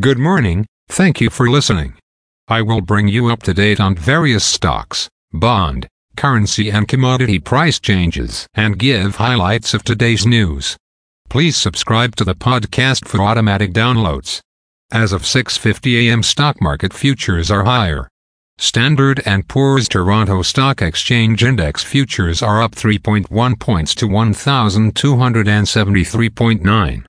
Good morning, thank you for listening. I will bring you up to date on various stocks, bond, currency and commodity price changes and give highlights of today's news. Please subscribe to the podcast for automatic downloads. As of 6:50 a.m. stock market futures are higher. Standard & Poor's Toronto Stock Exchange Index futures are up 3.1 points to 1273.9.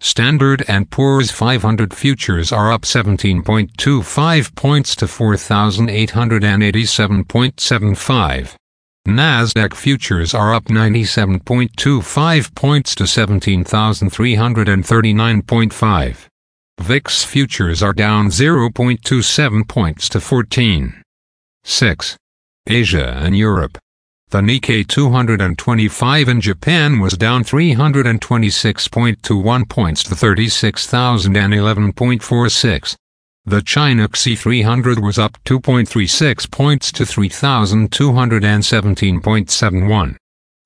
Standard & Poor's 500 futures are up 17.25 points to 4887.75. Nasdaq futures are up 97.25 points to 17,339.5. VIX futures are down 0.27 points to 14. 6. Asia and Europe. The Nikkei 225 in Japan was down 326.21 points to 36,011.46. The China CSI 300 was up 2.36 points to 3,217.71.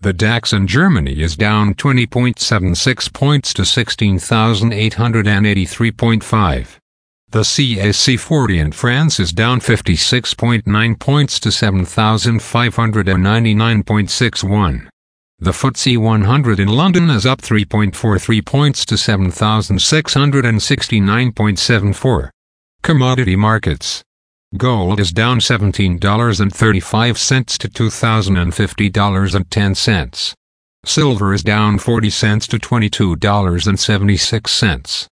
The DAX in Germany is down 20.76 points to 16,883.5. The CAC 40 in France is down 56.9 points to 7,599.61. The FTSE 100 in London is up 3.43 points to 7,669.74. Commodity markets. Gold is down $17.35 to $2,050.10. Silver is down 40 cents to $22.76.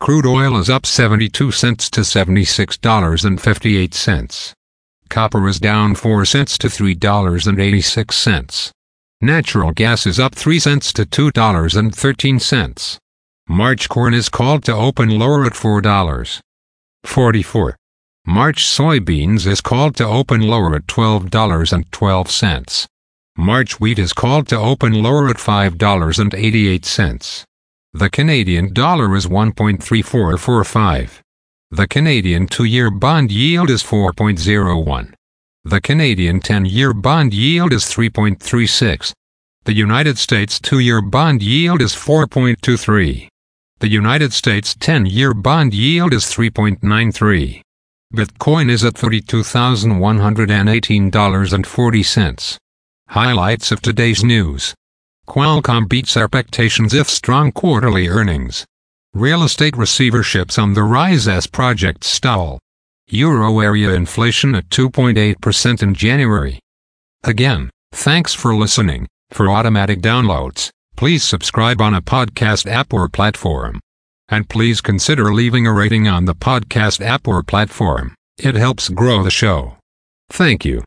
Crude oil is up 72 cents to $76.58. Copper is down 4 cents to $3.86. Natural gas is up 3 cents to $2.13. March corn is called to open lower at $4. 44. March soybeans is called to open lower at $12.12. March wheat is called to open lower at $5.88. The Canadian dollar is 1.3445. The Canadian 2-year bond yield is 4.01. The Canadian 10-year bond yield is 3.36. The United States 2-year bond yield is 4.23. The United States 10-year bond yield is 3.93. Bitcoin is at $32,118.40. Highlights of today's news. Qualcomm beats expectations if strong quarterly earnings. Real estate receiverships on the rise as projects stall. Euro area inflation at 2.8% in January. Again, thanks for listening. For automatic downloads, please subscribe on a podcast app or platform. And please consider leaving a rating on the podcast app or platform. It helps grow the show. Thank you.